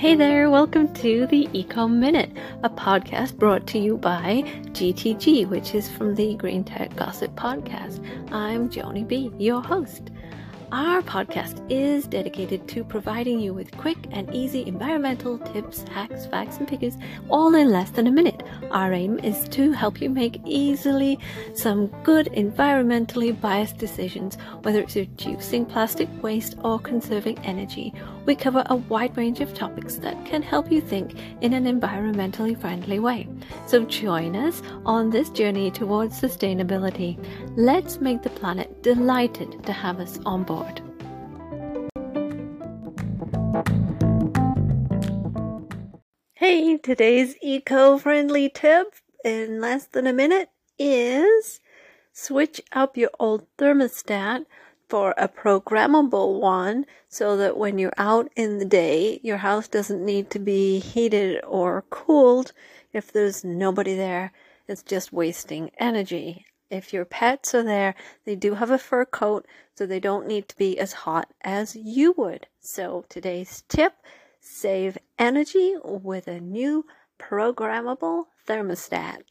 Hey there, welcome to the Eco Minute, a podcast brought to you by GTG, which is from the Green Tech Gossip Podcast. I'm Joni B, your host. Our podcast is dedicated to providing you with quick and easy environmental tips, hacks, facts, and figures all in less than a minute. Our aim is to help you make easily some good environmentally biased decisions, whether it's reducing plastic waste or conserving energy. We cover a wide range of topics that can help you think in an environmentally friendly way. So join us on this journey towards sustainability. Let's make the planet delighted to have us on board. Hey, today's eco friendly tip in less than a minute is switch up your old thermostat for a programmable one so that when you're out in the day, your house doesn't need to be heated or cooled if there's nobody there. It's just wasting energy. If your pets are there, they do have a fur coat, so they don't need to be as hot as you would. So today's tip save energy with a new programmable thermostat.